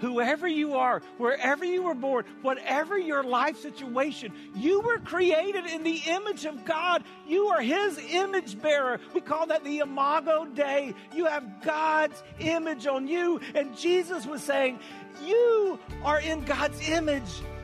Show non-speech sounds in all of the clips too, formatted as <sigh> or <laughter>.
Whoever you are, wherever you were born, whatever your life situation, you were created in the image of God. You are His image bearer. We call that the Imago Dei. You have God's image on you. And Jesus was saying, You are in God's image.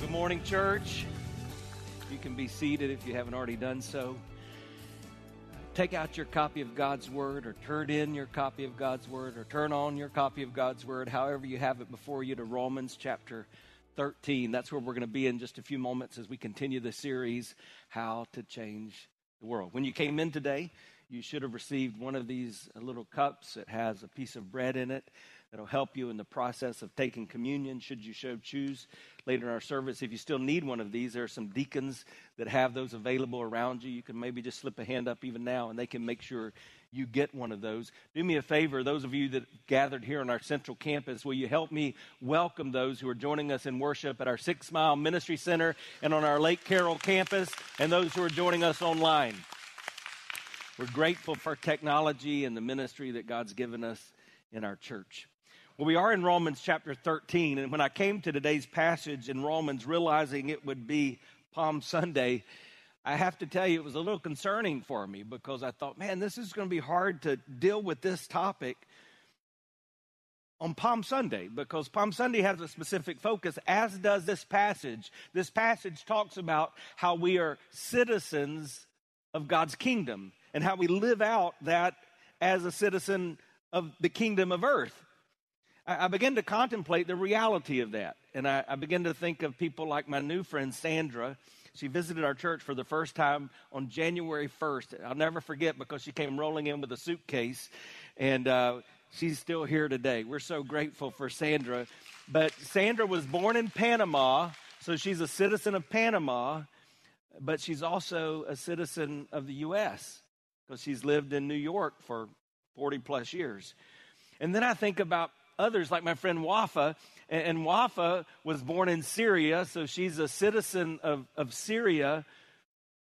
Good morning, church. You can be seated if you haven't already done so. Take out your copy of God's Word, or turn in your copy of God's Word, or turn on your copy of God's Word, however you have it before you, to Romans chapter 13. That's where we're going to be in just a few moments as we continue the series, How to Change the World. When you came in today, you should have received one of these little cups. It has a piece of bread in it that'll help you in the process of taking communion should you so choose later in our service. If you still need one of these there are some deacons that have those available around you. You can maybe just slip a hand up even now and they can make sure you get one of those. Do me a favor those of you that gathered here on our central campus will you help me welcome those who are joining us in worship at our six mile ministry center and on our lake carroll campus and those who are joining us online we're grateful for technology and the ministry that god's given us in our church well, we are in Romans chapter 13, and when I came to today's passage in Romans, realizing it would be Palm Sunday, I have to tell you, it was a little concerning for me because I thought, man, this is going to be hard to deal with this topic on Palm Sunday because Palm Sunday has a specific focus, as does this passage. This passage talks about how we are citizens of God's kingdom and how we live out that as a citizen of the kingdom of earth. I, I began to contemplate the reality of that. And I, I began to think of people like my new friend, Sandra. She visited our church for the first time on January 1st. I'll never forget because she came rolling in with a suitcase, and uh, she's still here today. We're so grateful for Sandra. But Sandra was born in Panama, so she's a citizen of Panama, but she's also a citizen of the U.S. because she's lived in New York for 40 plus years. And then I think about others, like my friend Wafa. And, Wafa was born in Syria, so she's a citizen of, of Syria,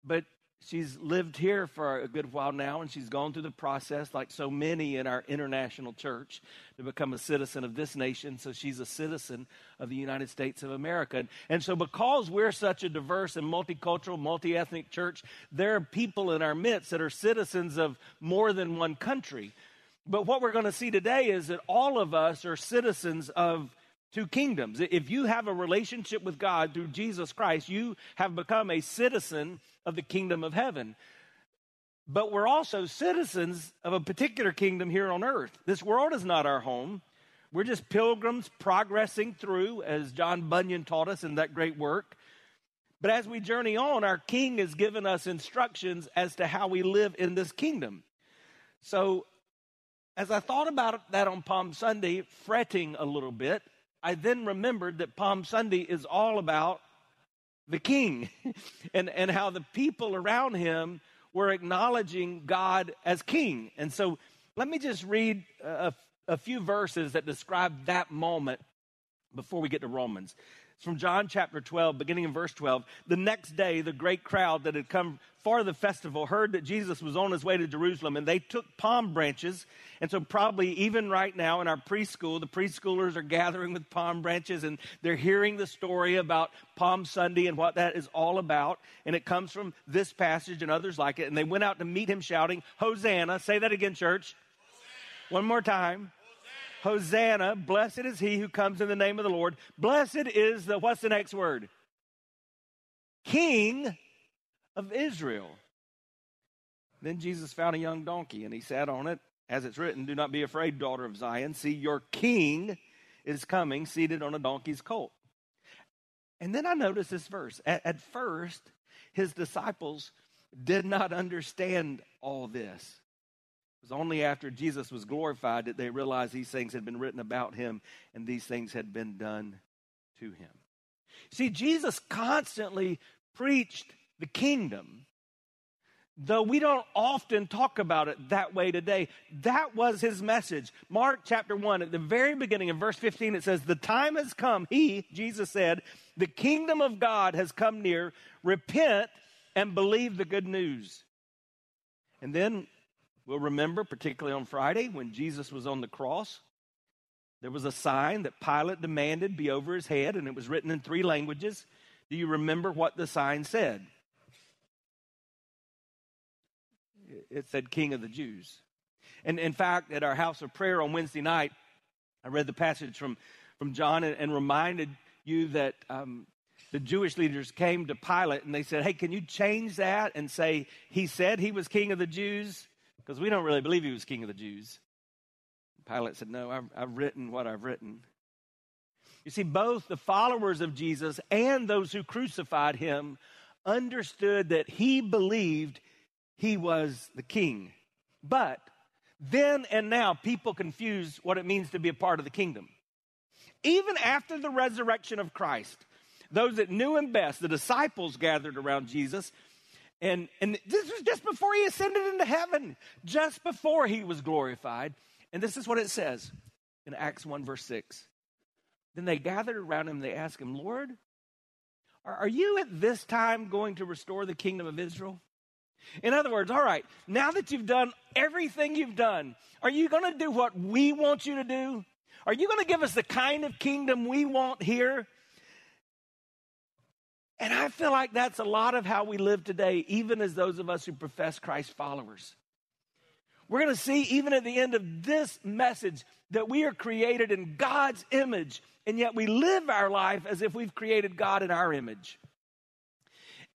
but she's lived here for a good while now, and she's gone through the process, like so many in our international church, to become a citizen of this nation. So she's a citizen of the United States of America. And, so, because we're such a diverse and multicultural, multi ethnic church, there are people in our midst that are citizens of more than one country. But what we're going to see today is that all of us are citizens of two kingdoms. If you have a relationship with God through Jesus Christ, you have become a citizen of the kingdom of heaven. But we're also citizens of a particular kingdom here on earth. This world is not our home. We're just pilgrims progressing through, as John Bunyan taught us in that great work. But as we journey on, our King has given us instructions as to how we live in this kingdom. So as I thought about that on Palm Sunday, fretting a little bit, I then remembered that Palm Sunday is all about the king <laughs> and, and how the people around him were acknowledging God as king. And so let me just read a, a few verses that describe that moment before we get to Romans. It's from John chapter 12, beginning in verse 12. The next day, the great crowd that had come for the festival heard that Jesus was on his way to Jerusalem, and they took palm branches. And so, probably even right now in our preschool, the preschoolers are gathering with palm branches and they're hearing the story about Palm Sunday and what that is all about. And it comes from this passage and others like it. And they went out to meet him shouting, Hosanna. Say that again, church. Hosanna. One more time. Hosanna, blessed is he who comes in the name of the Lord. Blessed is the, what's the next word? King of Israel. Then Jesus found a young donkey and he sat on it. As it's written, Do not be afraid, daughter of Zion. See, your king is coming, seated on a donkey's colt. And then I noticed this verse. At, at first, his disciples did not understand all this. It was only after Jesus was glorified that they realized these things had been written about him and these things had been done to him. See, Jesus constantly preached the kingdom. Though we don't often talk about it that way today, that was his message. Mark chapter 1, at the very beginning of verse 15, it says, The time has come, he, Jesus said, the kingdom of God has come near. Repent and believe the good news. And then we'll remember, particularly on Friday, when Jesus was on the cross, there was a sign that Pilate demanded be over his head, and it was written in three languages. Do you remember what the sign said? It said, King of the Jews. And in fact, at our house of prayer on Wednesday night, I read the passage from, from John and, and reminded you that um, the Jewish leaders came to Pilate and they said, Hey, can you change that and say, He said he was king of the Jews? Because we don't really believe he was king of the Jews. Pilate said, No, I've, I've written what I've written. You see, both the followers of Jesus and those who crucified him understood that he believed he was the king. But then and now, people confuse what it means to be a part of the kingdom. Even after the resurrection of Christ, those that knew him best, the disciples gathered around Jesus. And, and this was just before he ascended into heaven, just before he was glorified. And this is what it says in Acts 1, verse 6. Then they gathered around him, and they asked him, Lord, are you at this time going to restore the kingdom of Israel? In other words, all right, now that you've done everything you've done, are you going to do what we want you to do? Are you going to give us the kind of kingdom we want here? And I feel like that's a lot of how we live today, even as those of us who profess Christ followers. We're going to see, even at the end of this message, that we are created in God's image, and yet we live our life as if we've created God in our image.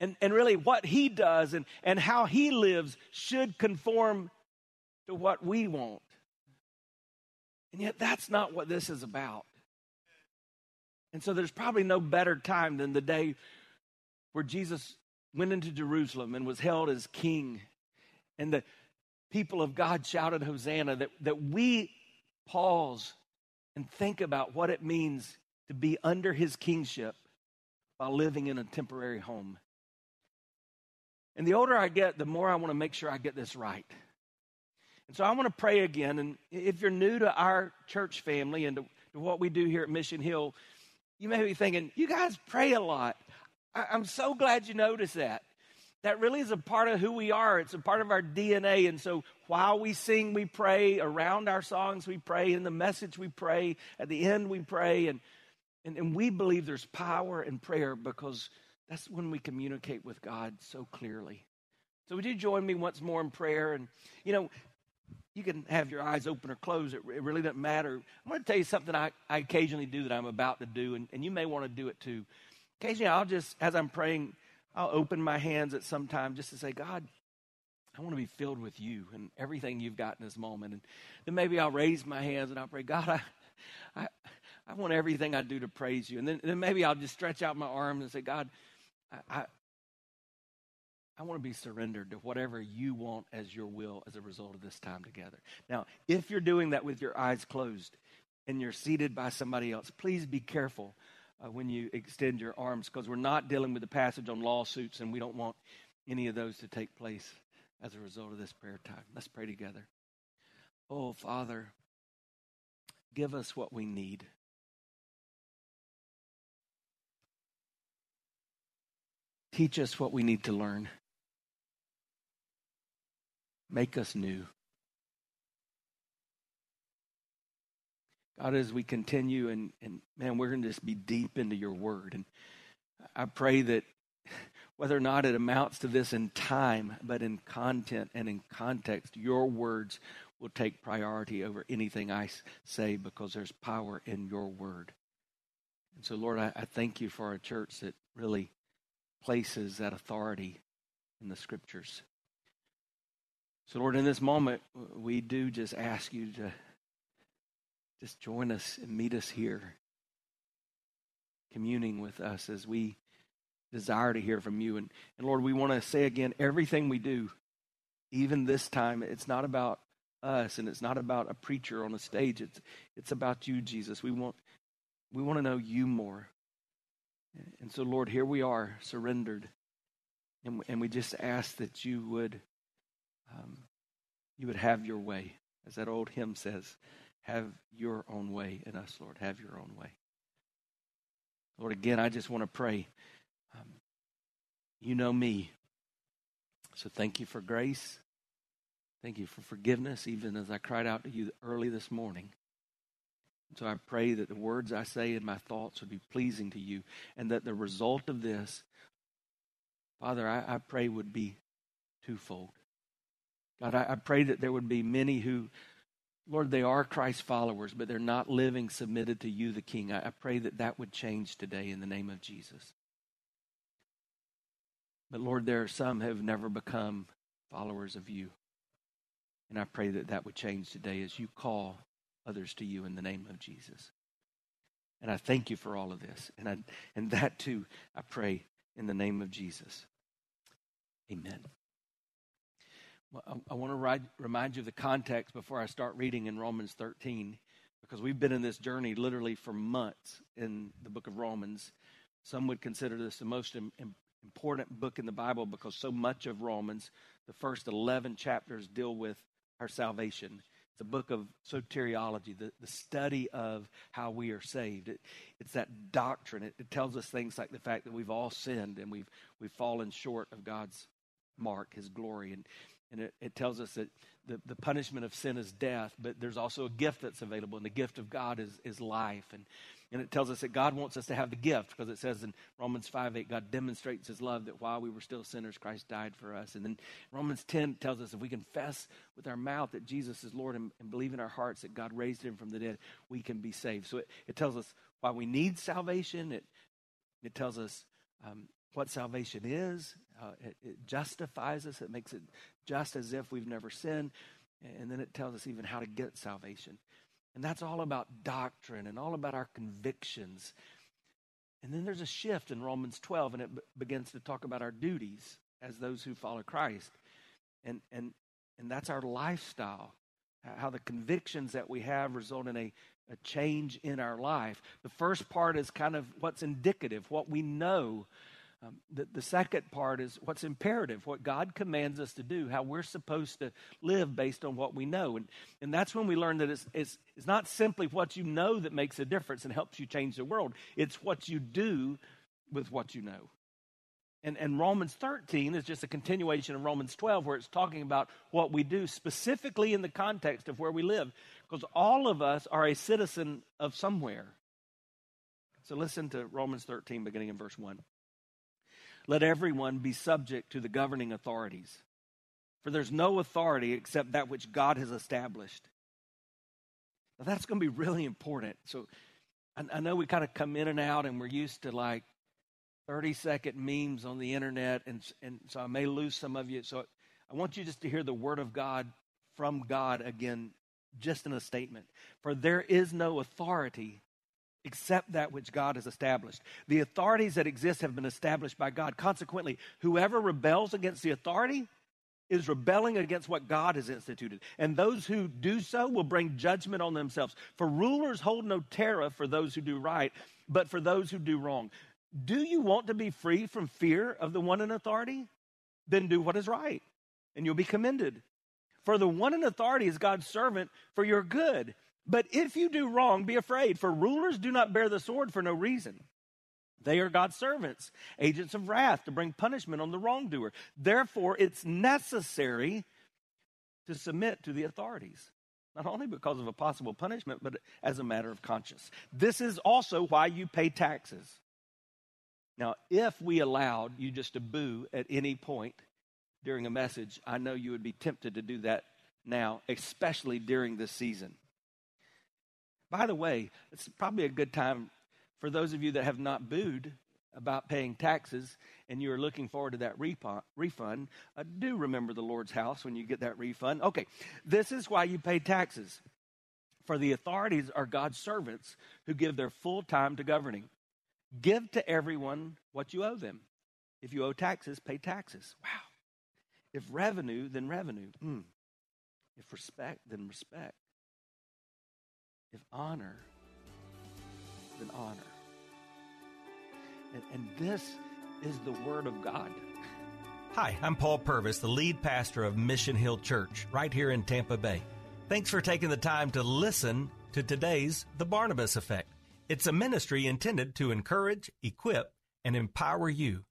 And, and really, what He does and, and how He lives should conform to what we want. And yet, that's not what this is about. And so, there's probably no better time than the day where Jesus went into Jerusalem and was held as king. And the people of God shouted Hosanna, that, that we pause and think about what it means to be under his kingship while living in a temporary home. And the older I get, the more I want to make sure I get this right. And so I want to pray again. And if you're new to our church family and to, to what we do here at Mission Hill, you may be thinking, you guys pray a lot. I, I'm so glad you noticed that. That really is a part of who we are. It's a part of our DNA. And so while we sing, we pray. Around our songs, we pray. In the message, we pray. At the end, we pray. And, and, and we believe there's power in prayer because that's when we communicate with God so clearly. So would you join me once more in prayer? And, you know, you can have your eyes open or closed. It, really doesn't matter. I'm going to tell you something I, I occasionally do that I'm about to do, and, and you may want to do it too. Occasionally, I'll just, as I'm praying, I'll open my hands at some time just to say, God, I want to be filled with you and everything you've got in this moment. And then maybe I'll raise my hands and I'll pray, God, I, I, I want everything I do to praise you. And then, then maybe I'll just stretch out my arms and say, God, I, I, I want to be surrendered to whatever you want as your will as a result of this time together. Now, if you're doing that with your eyes closed and you're seated by somebody else, please be careful uh, when you extend your arms because we're not dealing with the passage on lawsuits and we don't want any of those to take place as a result of this prayer time. Let's pray together. Oh, Father, give us what we need. Teach us what we need to learn. Make us new. God, as we continue, and, and man, we're going to just be deep into your word. And I pray that whether or not it amounts to this in time, but in content and in context, your words will take priority over anything I say because there's power in your word. And so, Lord, I, I thank you for a church that really places that authority in the scriptures. So, Lord, in this moment, we do just ask you to just join us and meet us here, communing with us as we desire to hear from you. And, and Lord, we want to say again everything we do, even this time, it's not about us and it's not about a preacher on a stage. It's, it's about you, Jesus. We want, we want to know you more. And so, Lord, here we are, surrendered. And, and we just ask that you would, um, you would have your way. As that old hymn says, have your own way in us, Lord. Have your own way. Lord, again, I just want to pray. Um, you know me. So thank you for grace. Thank you for forgiveness, even as I cried out to you early this morning. So I pray that the words I say and my thoughts would be pleasing to you, and that the result of this, Father, I, I pray would be twofold. God, I, I pray that there would be many who, Lord, they are Christ followers, but they're not living submitted to you, the King. I, I pray that that would change today in the name of Jesus. But Lord, there are some who have never become followers of you. And I pray that that would change today as you call others to you in the name of Jesus. And I thank you for all of this. And, I, and that too, I pray in the name of Jesus. Amen. Well, I, I want to ride, remind you of the context before I start reading in Romans 13, because we've been in this journey literally for months in the book of Romans. Some would consider this the most Im- important book in the Bible because so much of Romans, the first 11 chapters, deal with our salvation. A book of soteriology, the, the study of how we are saved. It, it's that doctrine. It, it tells us things like the fact that we've all sinned and we've, we've fallen short of God's mark, his glory. And, and it, it tells us that the, the punishment of sin is death, but there's also a gift that's available, and the gift of God is, is life. And, and it tells us that God wants us to have the gift because it says in Romans 5 8, God demonstrates his love that while we were still sinners, Christ died for us. And then Romans 10 tells us if we confess with our mouth that Jesus is Lord and, and believe in our hearts that God raised him from the dead, we can be saved. So it, it tells us why we need salvation. It, it tells us um, what salvation is. Uh, it, it justifies us, it makes it just as if we've never sinned. And then it tells us even how to get salvation. And that's all about doctrine and all about our convictions. And then there's a shift in Romans 12, and it b- begins to talk about our duties as those who follow Christ. And, and, and that's our lifestyle, how the convictions that we have result in a, a change in our life. The first part is kind of what's indicative, what we know um, the, the second part is what's imperative, what God commands us to do, how we're supposed to live based on what we know. And, and that's when we learn that it's, it's, it's not simply what you know that makes a difference and helps you change the world, it's what you do with what you know. And, and Romans 13 is just a continuation of Romans 12, where it's talking about what we do specifically in the context of where we live. Because all of us are a citizen of somewhere. So listen to Romans 13, beginning in verse 1. Let everyone be subject to the governing authorities. For there's no authority except that which God has established. Now, that's going to be really important. So, I, I know we kind of come in and out and we're used to like 30 second memes on the internet, and, and so I may lose some of you. So, I want you just to hear the word of God from God again, just in a statement. For there is no authority except that which God has established. The authorities that exist have been established by God. Consequently, whoever rebels against the authority is rebelling against what God has instituted. And those who do so will bring judgment on themselves. For rulers hold no terror for those who do right, but for those who do wrong. Do you want to be free from fear of the one in authority? Then do what is right, and you'll be commended. For the one in authority is God's servant for your good. But if you do wrong, be afraid, for rulers do not bear the sword for no reason. They are God's servants, agents of wrath to bring punishment on the wrongdoer. Therefore, it's necessary to submit to the authorities, not only because of a possible punishment, but as a matter of conscience. This is also why you pay taxes. Now, if we allowed you just to boo at any point during a message, I know you would be tempted to do that now, especially during this season. By the way, it's probably a good time for those of you that have not booed about paying taxes and you're looking forward to that refund. Uh, do remember the Lord's house when you get that refund. Okay, this is why you pay taxes. For the authorities are God's servants who give their full time to governing. Give to everyone what you owe them. If you owe taxes, pay taxes. Wow. If revenue, then revenue. Mm. If respect, then respect. If honor, then honor. And, and this is the Word of God. Hi, I'm Paul Purvis, the lead pastor of Mission Hill Church, right here in Tampa Bay. Thanks for taking the time to listen to today's The Barnabas Effect. It's a ministry intended to encourage, equip, and empower you.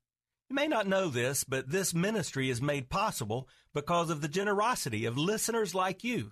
You may not know this, but this ministry is made possible because of the generosity of listeners like you.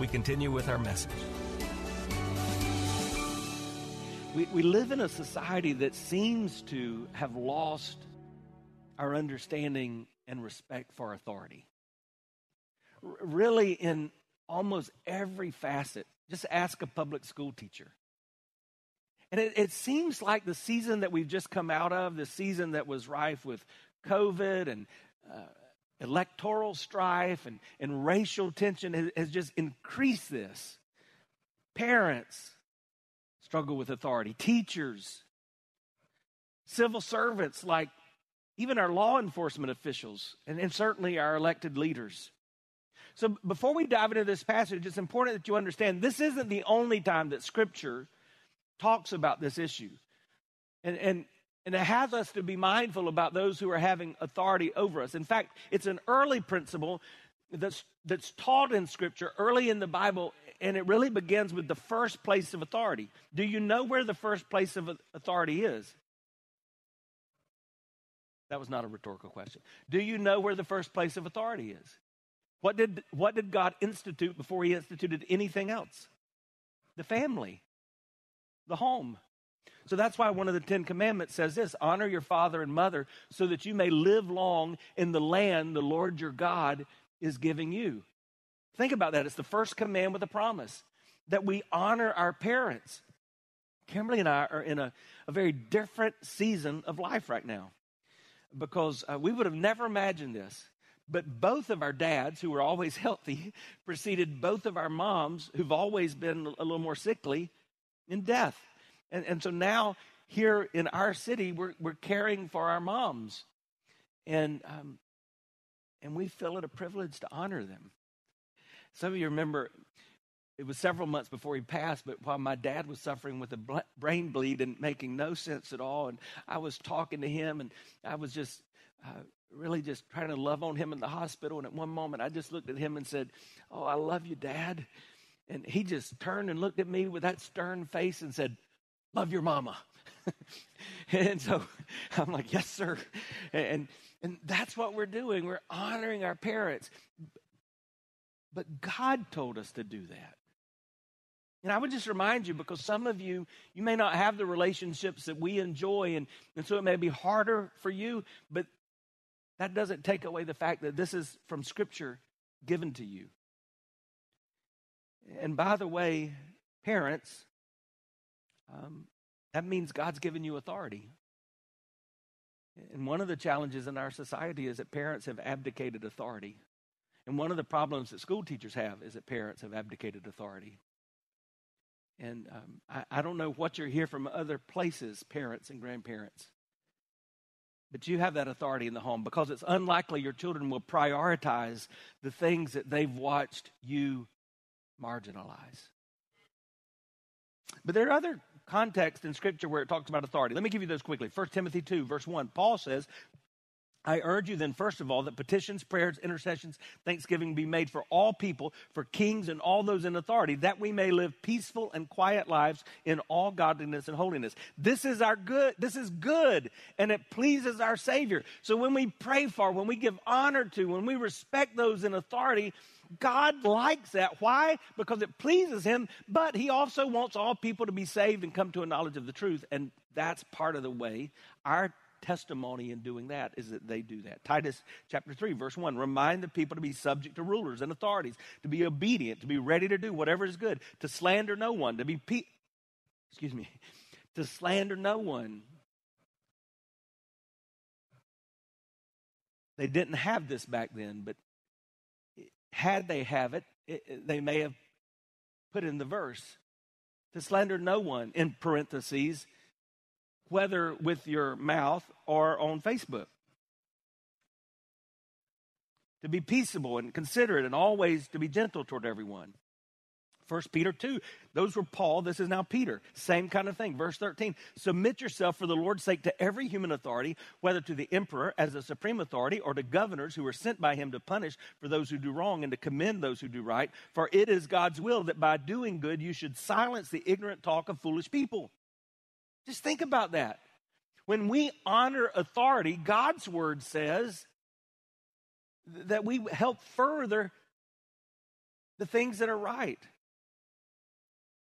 we continue with our message. We, we live in a society that seems to have lost our understanding and respect for authority. R- really, in almost every facet, just ask a public school teacher. And it, it, seems like the season that we've just come out of, the season that was rife with COVID and uh, electoral strife and, and racial tension has, has just increased this. Parents struggle with authority, teachers, civil servants like even our law enforcement officials, and, and certainly our elected leaders. So, before we dive into this passage, it's important that you understand this isn't the only time that Scripture talks about this issue. And, and and it has us to be mindful about those who are having authority over us. In fact, it's an early principle that's, that's taught in Scripture early in the Bible, and it really begins with the first place of authority. Do you know where the first place of authority is? That was not a rhetorical question. Do you know where the first place of authority is? What did, what did God institute before He instituted anything else? The family, the home. So that's why one of the Ten Commandments says this honor your father and mother so that you may live long in the land the Lord your God is giving you. Think about that. It's the first command with a promise that we honor our parents. Kimberly and I are in a, a very different season of life right now because uh, we would have never imagined this. But both of our dads, who were always <laughs> healthy, preceded both of our moms, who've always been a little more sickly, in death. And, and so now here in our city, we're, we're caring for our moms. And, um, and we feel it a privilege to honor them. Some of you remember it was several months before he passed, but while my dad was suffering with a brain bleed and making no sense at all, and I was talking to him, and I was just uh, really just trying to love on him in the hospital. And at one moment, I just looked at him and said, Oh, I love you, Dad. And he just turned and looked at me with that stern face and said, love your mama. <laughs> and so I'm like, yes, sir. And, and that's what we're doing. We're honoring our parents. But God told us to do that. And I would just remind you because some of you, you may not have the relationships that we enjoy, and, and so it may be harder for you, but that doesn't take away the fact that this is from Scripture given to you. And by the way, parents, um, that means God's given you authority. And one of the challenges in our society is that parents have abdicated authority. And one of the problems that school teachers have is that parents have abdicated authority. And um, I, I don't know what you hear from other places, parents and grandparents. But you have that authority in the home because it's unlikely your children will prioritize the things that they've watched you marginalize. But there are other contexts in Scripture where it talks about authority. Let me give you those quickly. 1 Timothy 2, verse 1. Paul says, I urge you then, first of all, that petitions, prayers, intercessions, thanksgiving be made for all people, for kings and all those in authority, that we may live peaceful and quiet lives in all godliness and holiness. This is our good, this is good, and it pleases our Savior. So when we pray for, when we give honor to, when we respect those in authority, God likes that. Why? Because it pleases Him, but He also wants all people to be saved and come to a knowledge of the truth. And that's part of the way our testimony in doing that is that they do that. Titus chapter 3, verse 1 remind the people to be subject to rulers and authorities, to be obedient, to be ready to do whatever is good, to slander no one, to be, pe- excuse me, to slander no one. They didn't have this back then, but had they have it, it they may have put in the verse to slander no one in parentheses whether with your mouth or on Facebook. To be peaceable and considerate and always to be gentle toward everyone. First Peter 2, those were Paul, this is now Peter. Same kind of thing. Verse 13, submit yourself for the Lord's sake to every human authority, whether to the emperor as the supreme authority or to governors who are sent by him to punish for those who do wrong and to commend those who do right. For it is God's will that by doing good you should silence the ignorant talk of foolish people. Just think about that. When we honor authority, God's word says that we help further the things that are right.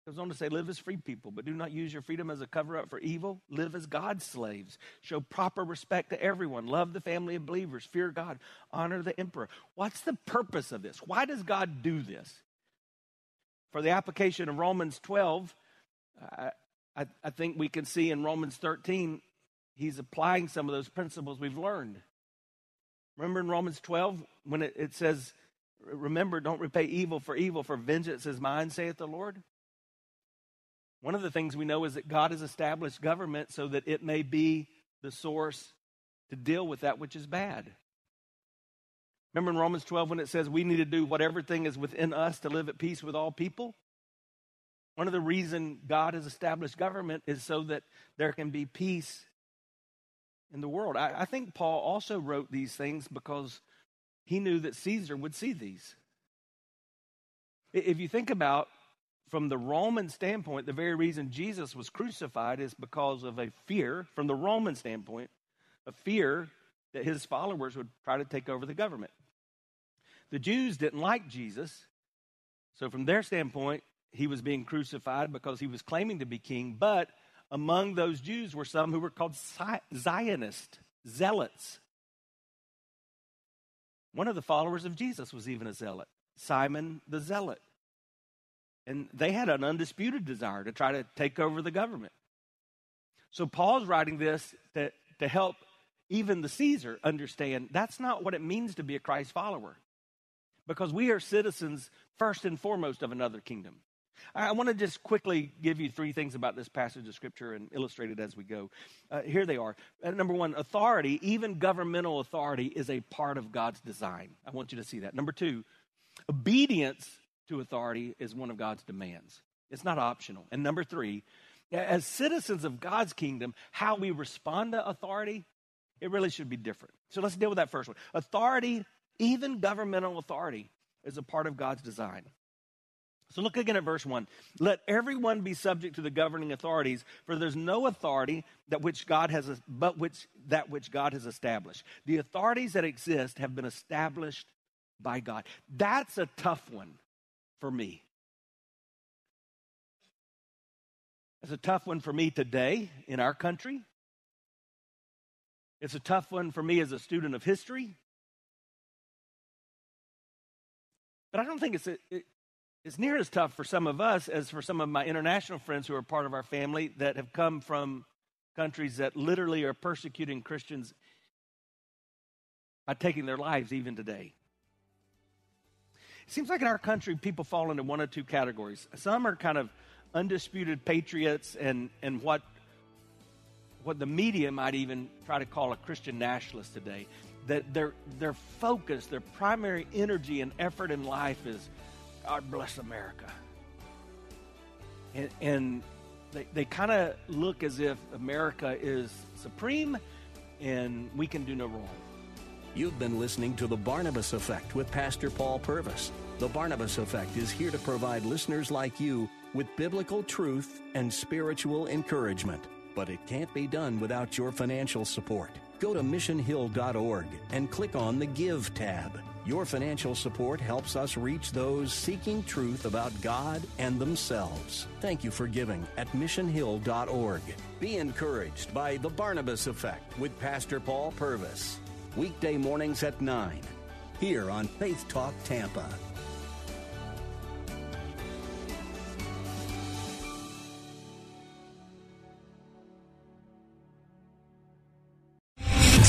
It goes on to say, live as free people, but do not use your freedom as a cover up for evil. Live as God's slaves. Show proper respect to everyone. Love the family of believers. Fear God. Honor the emperor. What's the purpose of this? Why does God do this? For the application of Romans 12, uh, I, I think we can see in Romans 13, he's applying some of those principles we've learned. Remember in Romans 12 when it, it says, Remember, don't repay evil for evil, for vengeance is mine, saith the Lord? One of the things we know is that God has established government so that it may be the source to deal with that which is bad. Remember in Romans 12 when it says we need to do whatever thing is within us to live at peace with all people? One of the reasons God has established government is so that there can be peace in the world. I, I think Paul also wrote these things because he knew that Caesar would see these. If you think about from the Roman standpoint, the very reason Jesus was crucified is because of a fear, from the Roman standpoint, a fear that his followers would try to take over the government. The Jews didn't like Jesus, so from their standpoint, he was being crucified because he was claiming to be king, but among those Jews were some who were called Zionists, zealots. One of the followers of Jesus was even a zealot, Simon the Zealot. And they had an undisputed desire to try to take over the government. So Paul's writing this to, to help even the Caesar understand that's not what it means to be a Christ follower. Because we are citizens first and foremost of another kingdom. I want to just quickly give you three things about this passage of Scripture and illustrate it as we go. Uh, here they are. Uh, number one, authority, even governmental authority, is a part of God's design. I want you to see that. Number two, obedience to authority is one of God's demands, it's not optional. And number three, as citizens of God's kingdom, how we respond to authority, it really should be different. So let's deal with that first one. Authority, even governmental authority, is a part of God's design. So look again at verse 1. Let everyone be subject to the governing authorities, for there's no authority that which God has but which that which God has established. The authorities that exist have been established by God. That's a tough one for me. It's a tough one for me today in our country. It's a tough one for me as a student of history. But I don't think it's a, it, it's near as tough for some of us as for some of my international friends who are part of our family that have come from countries that literally are persecuting Christians by taking their lives even today. It seems like in our country, people fall into one of two categories. Some are kind of undisputed patriots and, and what, what the media might even try to call a Christian nationalist today. That their, their focus, their primary energy and effort in life is God bless America. And, and they, they kind of look as if America is supreme and we can do no wrong. You've been listening to The Barnabas Effect with Pastor Paul Purvis. The Barnabas Effect is here to provide listeners like you with biblical truth and spiritual encouragement. But it can't be done without your financial support. Go to missionhill.org and click on the Give tab. Your financial support helps us reach those seeking truth about God and themselves. Thank you for giving at missionhill.org. Be encouraged by The Barnabas Effect with Pastor Paul Purvis. Weekday mornings at 9, here on Faith Talk Tampa.